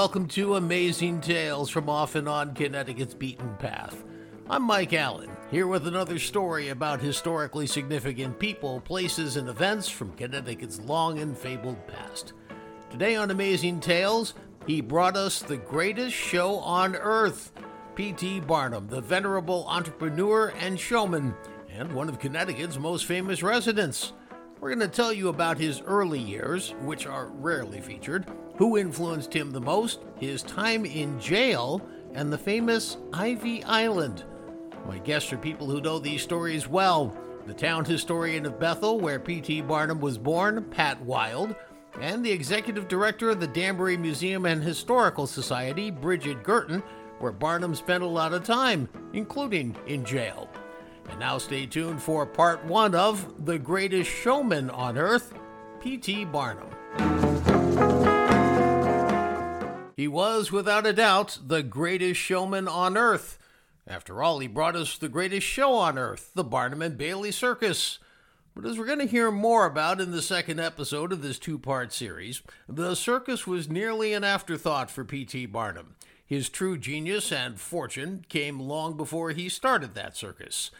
welcome to Amazing Tales from Off and On Connecticut's Beaten Path. I'm Mike Allen, here with another story about historically significant people, places, and events from Connecticut's long and fabled past. Today on Amazing Tales, he brought us the greatest show on earth. P.T. Barnum, the venerable entrepreneur and showman, and one of Connecticut's most famous residents. We're going to tell you about his early years, which are rarely featured, who influenced him the most, his time in jail, and the famous Ivy Island. My guests are people who know these stories well. The town historian of Bethel, where P.T. Barnum was born, Pat Wild, and the executive director of the Danbury Museum and Historical Society, Bridget Guertin, where Barnum spent a lot of time, including in jail. And now stay tuned for part one of The Greatest Showman on Earth, P.T. Barnum. He was, without a doubt, the greatest showman on earth. After all, he brought us the greatest show on earth, the Barnum and Bailey Circus. But as we're going to hear more about in the second episode of this two part series, the circus was nearly an afterthought for P.T. Barnum. His true genius and fortune came long before he started that circus.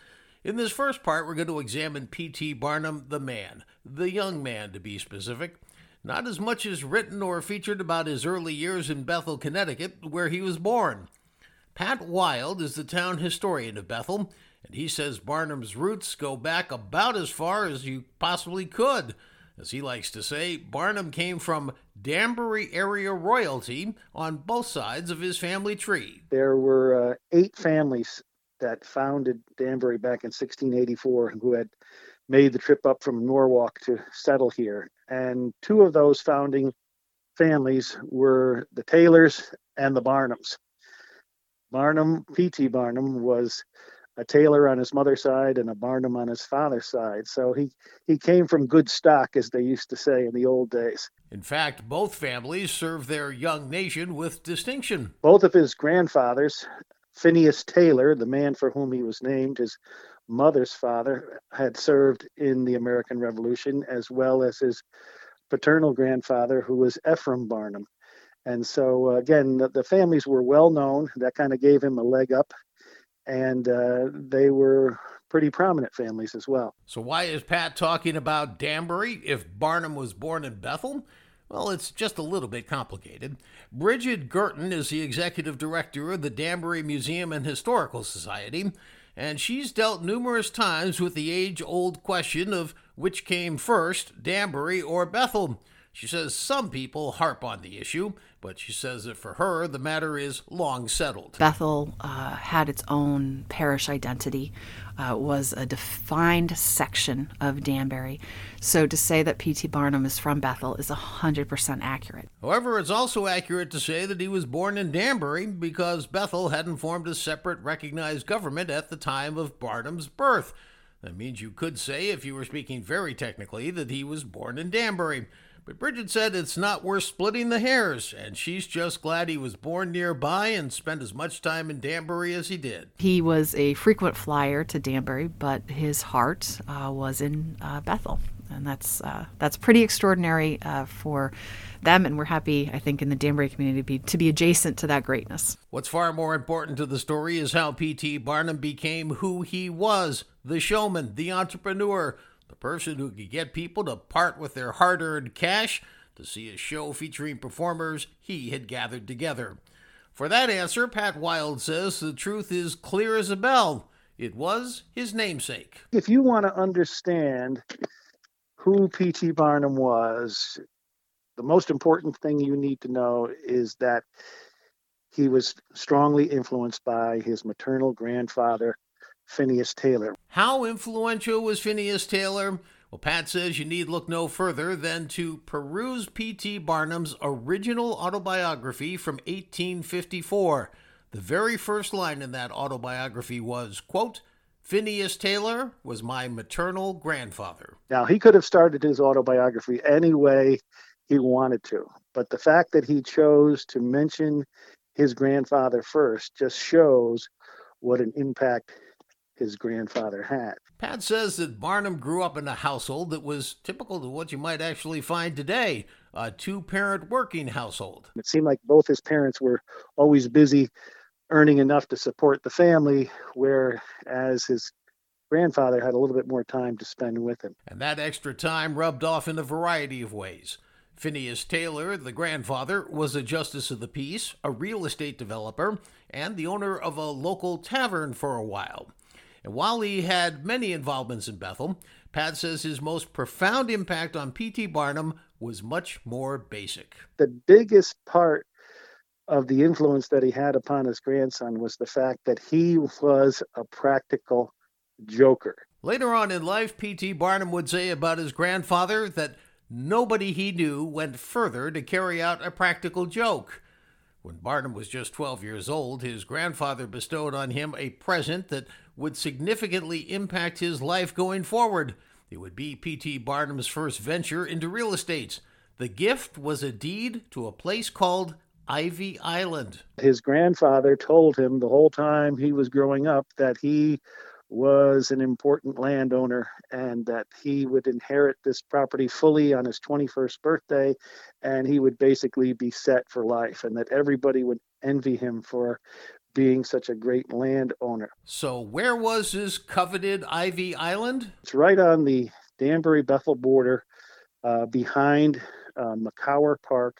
In this first part, we're going to examine P.T. Barnum, the man, the young man to be specific. Not as much as written or featured about his early years in Bethel, Connecticut, where he was born. Pat Wild is the town historian of Bethel, and he says Barnum's roots go back about as far as you possibly could. As he likes to say, Barnum came from Danbury area royalty on both sides of his family tree. There were uh, eight families that founded Danbury back in 1684 who had made the trip up from Norwalk to settle here. And two of those founding families were the Taylors and the Barnums. Barnum, P.T. Barnum, was a Taylor on his mother's side and a Barnum on his father's side. So he, he came from good stock, as they used to say in the old days. In fact, both families served their young nation with distinction. Both of his grandfathers, Phineas Taylor, the man for whom he was named, his mother's father had served in the American Revolution, as well as his paternal grandfather, who was Ephraim Barnum. And so, uh, again, the, the, families were well known. That kind of gave him a leg up. And uh, they were pretty prominent families as well. So, why is Pat talking about Danbury if Barnum was born in Bethel? Well, it's just a little bit complicated. Bridget Guertin is the executive director of the Danbury Museum and Historical Society, and she's dealt numerous times with the age old question of which came first, Danbury or Bethel. She says some people harp on the issue, but she says that for her, the matter is long settled. Bethel uh, had its own parish identity, uh, was a defined section of Danbury. So to say that P.T. Barnum is from Bethel is 100% accurate. However, it's also accurate to say that he was born in Danbury because Bethel hadn't formed a separate recognized government at the time of Barnum's birth. That means you could say, if you were speaking very technically, that he was born in Danbury. But Bridget said it's not worth splitting the hairs, and she's just glad he was born nearby and spent as much time in Danbury as he did. He was a frequent flyer to Danbury, but his heart uh, was in uh, Bethel, and that's uh, that's pretty extraordinary uh, for them. And we're happy, I think, in the Danbury community to be, to be adjacent to that greatness. What's far more important to the story is how P.T. Barnum became who he was: the showman, the entrepreneur the person who could get people to part with their hard earned cash to see a show featuring performers he had gathered together. For that answer, Pat Wild says the truth is clear as a bell. It was his namesake. If you want to understand who P.T. Barnum was, the most important thing you need to know is that he was strongly influenced by his maternal grandfather, Phineas Taylor. How influential was Phineas Taylor? Well, Pat says you need look no further than to peruse P.T. Barnum's original autobiography from 1854. The very first line in that autobiography was, quote, Phineas Taylor was my maternal grandfather. Now, he could have started his autobiography any way he wanted to, but the fact that he chose to mention his grandfather first just shows what an impact his grandfather had. Pat says that Barnum grew up in a household that was typical to what you might actually find today a two parent working household. It seemed like both his parents were always busy earning enough to support the family, whereas his grandfather had a little bit more time to spend with him. And that extra time rubbed off in a variety of ways. Phineas Taylor, the grandfather, was a justice of the peace, a real estate developer, and the owner of a local tavern for a while. And while he had many involvements in Bethel, Pat says his most profound impact on P.T. Barnum was much more basic. The biggest part of the influence that he had upon his grandson was the fact that he was a practical joker. Later on in life, P.T. Barnum would say about his grandfather that nobody he knew went further to carry out a practical joke. When Barnum was just 12 years old, his grandfather bestowed on him a present that would significantly impact his life going forward. It would be P.T. Barnum's first venture into real estate. The gift was a deed to a place called Ivy Island. His grandfather told him the whole time he was growing up that he was an important landowner and that he would inherit this property fully on his 21st birthday and he would basically be set for life and that everybody would envy him for being such a great landowner. So, where was this coveted Ivy Island? It's right on the Danbury Bethel border uh, behind uh, McCower Park.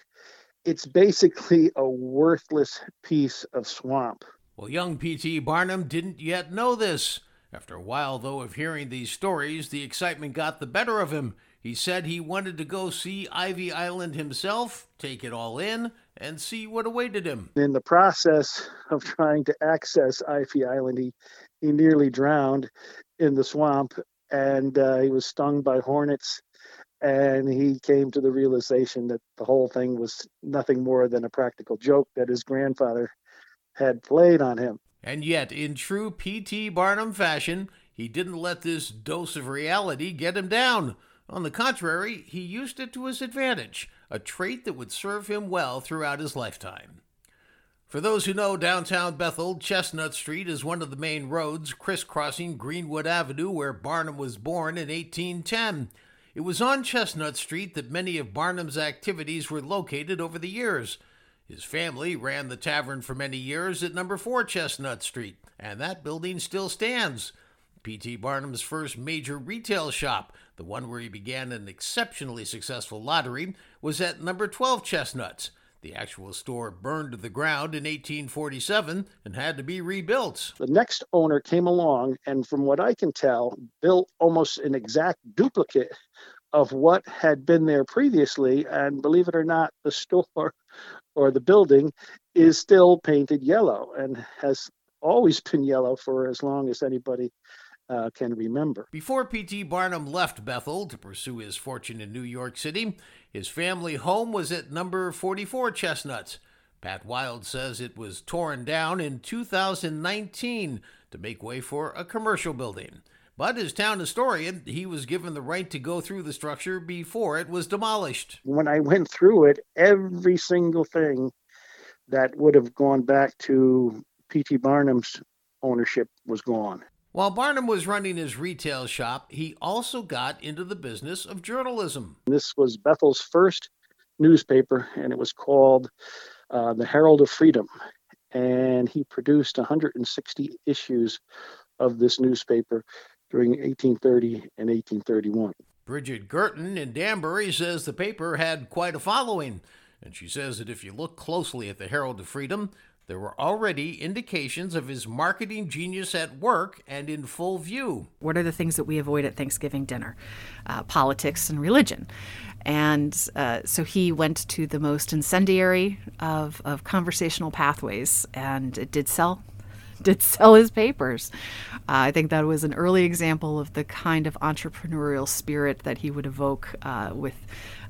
It's basically a worthless piece of swamp. Well, young P.T. Barnum didn't yet know this. After a while, though, of hearing these stories, the excitement got the better of him. He said he wanted to go see Ivy Island himself, take it all in, and see what awaited him. In the process of trying to access Ivy Island, he, he nearly drowned in the swamp and uh, he was stung by hornets. And he came to the realization that the whole thing was nothing more than a practical joke that his grandfather had played on him. And yet, in true P.T. Barnum fashion, he didn't let this dose of reality get him down. On the contrary, he used it to his advantage, a trait that would serve him well throughout his lifetime. For those who know downtown Bethel, Chestnut Street is one of the main roads crisscrossing Greenwood Avenue where Barnum was born in 1810. It was on Chestnut Street that many of Barnum's activities were located over the years. His family ran the tavern for many years at number 4 Chestnut Street, and that building still stands. P.T. Barnum's first major retail shop, the one where he began an exceptionally successful lottery, was at number 12 Chestnuts. The actual store burned to the ground in 1847 and had to be rebuilt. The next owner came along and, from what I can tell, built almost an exact duplicate of what had been there previously. And believe it or not, the store or the building is still painted yellow and has always been yellow for as long as anybody uh, can remember. Before P.T. Barnum left Bethel to pursue his fortune in New York City, his family home was at number 44 Chestnuts. Pat Wild says it was torn down in 2019 to make way for a commercial building. But as town historian, he was given the right to go through the structure before it was demolished. When I went through it, every single thing that would have gone back to P.T. Barnum's ownership was gone. While Barnum was running his retail shop, he also got into the business of journalism. This was Bethel's first newspaper, and it was called uh, the Herald of Freedom. And he produced 160 issues of this newspaper during 1830 and 1831. Bridget Guertin in Danbury says the paper had quite a following, and she says that if you look closely at the Herald of Freedom, there were already indications of his marketing genius at work and in full view. What are the things that we avoid at Thanksgiving dinner? Uh, politics and religion. And uh, so he went to the most incendiary of, of conversational pathways, and it did sell did sell his papers. Uh, I think that was an early example of the kind of entrepreneurial spirit that he would evoke uh, with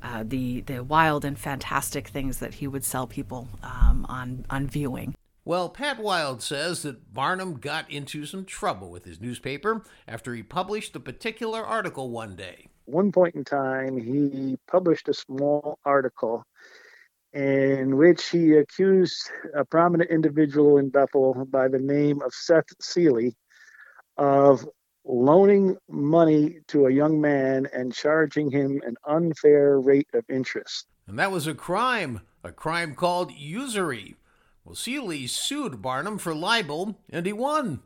uh, the the wild and fantastic things that he would sell people um, on on viewing. Well, Pat Wild says that Barnum got into some trouble with his newspaper after he published a particular article one day. One point in time, he published a small article in which he accused a prominent individual in Bethel by the name of Seth Seeley of loaning money to a young man and charging him an unfair rate of interest. And that was a crime, a crime called usury. Well, Seeley sued Barnum for libel, and he won.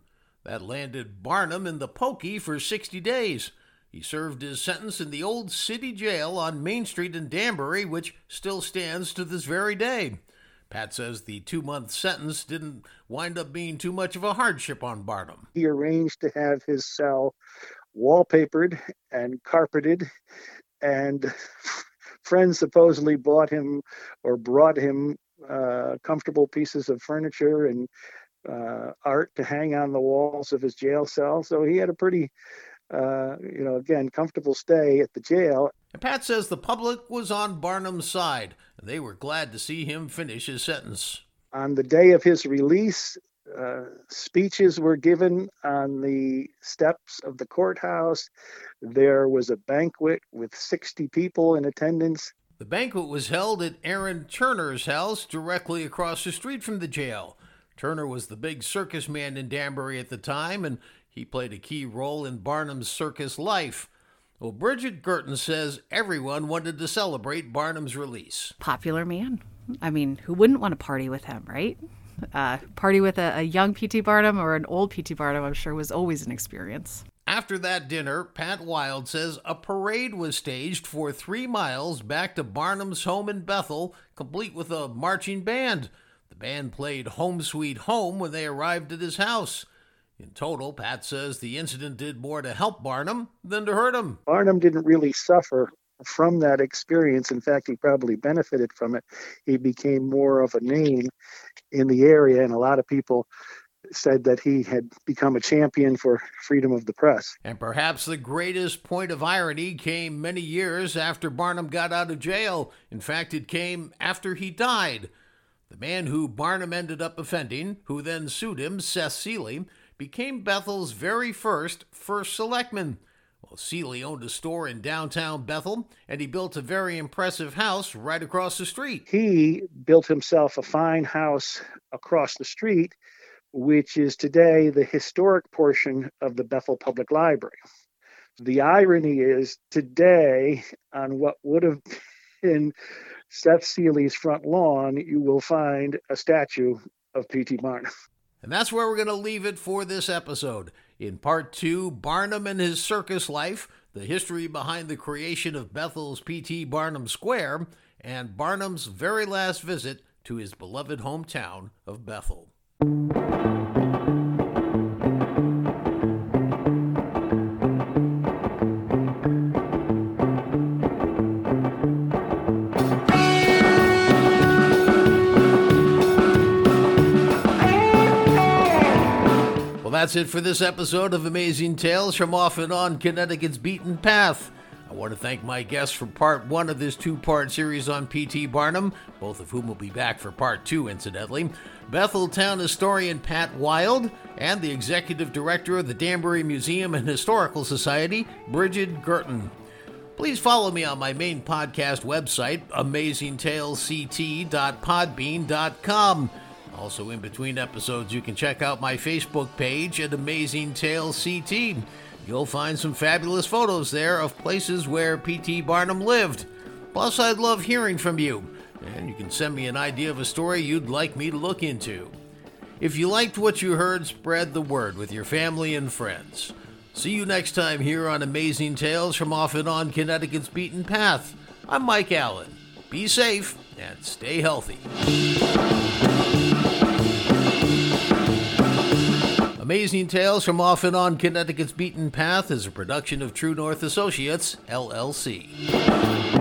That landed Barnum in the pokey for 60 days. He served his sentence in the old city jail on Main Street in Danbury, which still stands to this very day. Pat says the two month sentence didn't wind up being too much of a hardship on Barnum. He arranged to have his cell wallpapered and carpeted, and friends supposedly bought him or brought him uh, comfortable pieces of furniture and uh, art to hang on the walls of his jail cell. So he had a pretty uh, you know, again, comfortable stay at the jail. And Pat says the public was on Barnum's side, and they were glad to see him finish his sentence. On the day of his release, uh, speeches were given on the steps of the courthouse. There was a banquet with 60 people in attendance. The banquet was held at Aaron Turner's house directly across the street from the jail. Turner was the big circus man in Danbury at the time, and he played a key role in Barnum's circus life. Well, Bridget Guertin says everyone wanted to celebrate Barnum's release. Popular man. I mean, who wouldn't want to party with him, right? Uh, party with a, a young P.T. Barnum or an old P.T. Barnum, I'm sure, was always an experience. After that dinner, Pat Wild says a parade was staged for three miles back to Barnum's home in Bethel, complete with a marching band. The band played Home Sweet Home when they arrived at his house. In total, Pat says the incident did more to help Barnum than to hurt him. Barnum didn't really suffer from that experience. In fact, he probably benefited from it. He became more of a name in the area, and a lot of people said that he had become a champion for freedom of the press. And perhaps the greatest point of irony came many years after Barnum got out of jail. In fact, it came after he died. The man who Barnum ended up offending, who then sued him, Seth Seeley, became Bethel's very first first selectman. Well, Seeley owned a store in downtown Bethel, and he built a very impressive house right across the street. He built himself a fine house across the street, which is today the historic portion of the Bethel Public Library. The irony is today, on what would have been Seth Seeley's front lawn, you will find a statue of P.T. Barnum. And that's where we're going to leave it for this episode. In part two, Barnum and his circus life, the history behind the creation of Bethel's P.T. Barnum Square, and Barnum's very last visit to his beloved hometown of Bethel. That's it for this episode of Amazing Tales from Off and On Connecticut's Beaten Path. I want to thank my guests for part one of this two part series on P.T. Barnum, both of whom will be back for part two, incidentally. Bethel Town historian Pat Wild, and the executive director of the Danbury Museum and Historical Society, Bridget Guertin. Please follow me on my main podcast website, amazingtalesct.podbean.com. Also, in between episodes, you can check out my Facebook page at Amazing Tales CT. You'll find some fabulous photos there of places where P.T. Barnum lived. Plus, I'd love hearing from you, and you can send me an idea of a story you'd like me to look into. If you liked what you heard, spread the word with your family and friends. See you next time here on Amazing Tales from Off and On Connecticut's Beaten Path. I'm Mike Allen. Be safe and stay healthy. Amazing Tales from Off and On Connecticut's Beaten Path is a production of True North Associates, LLC.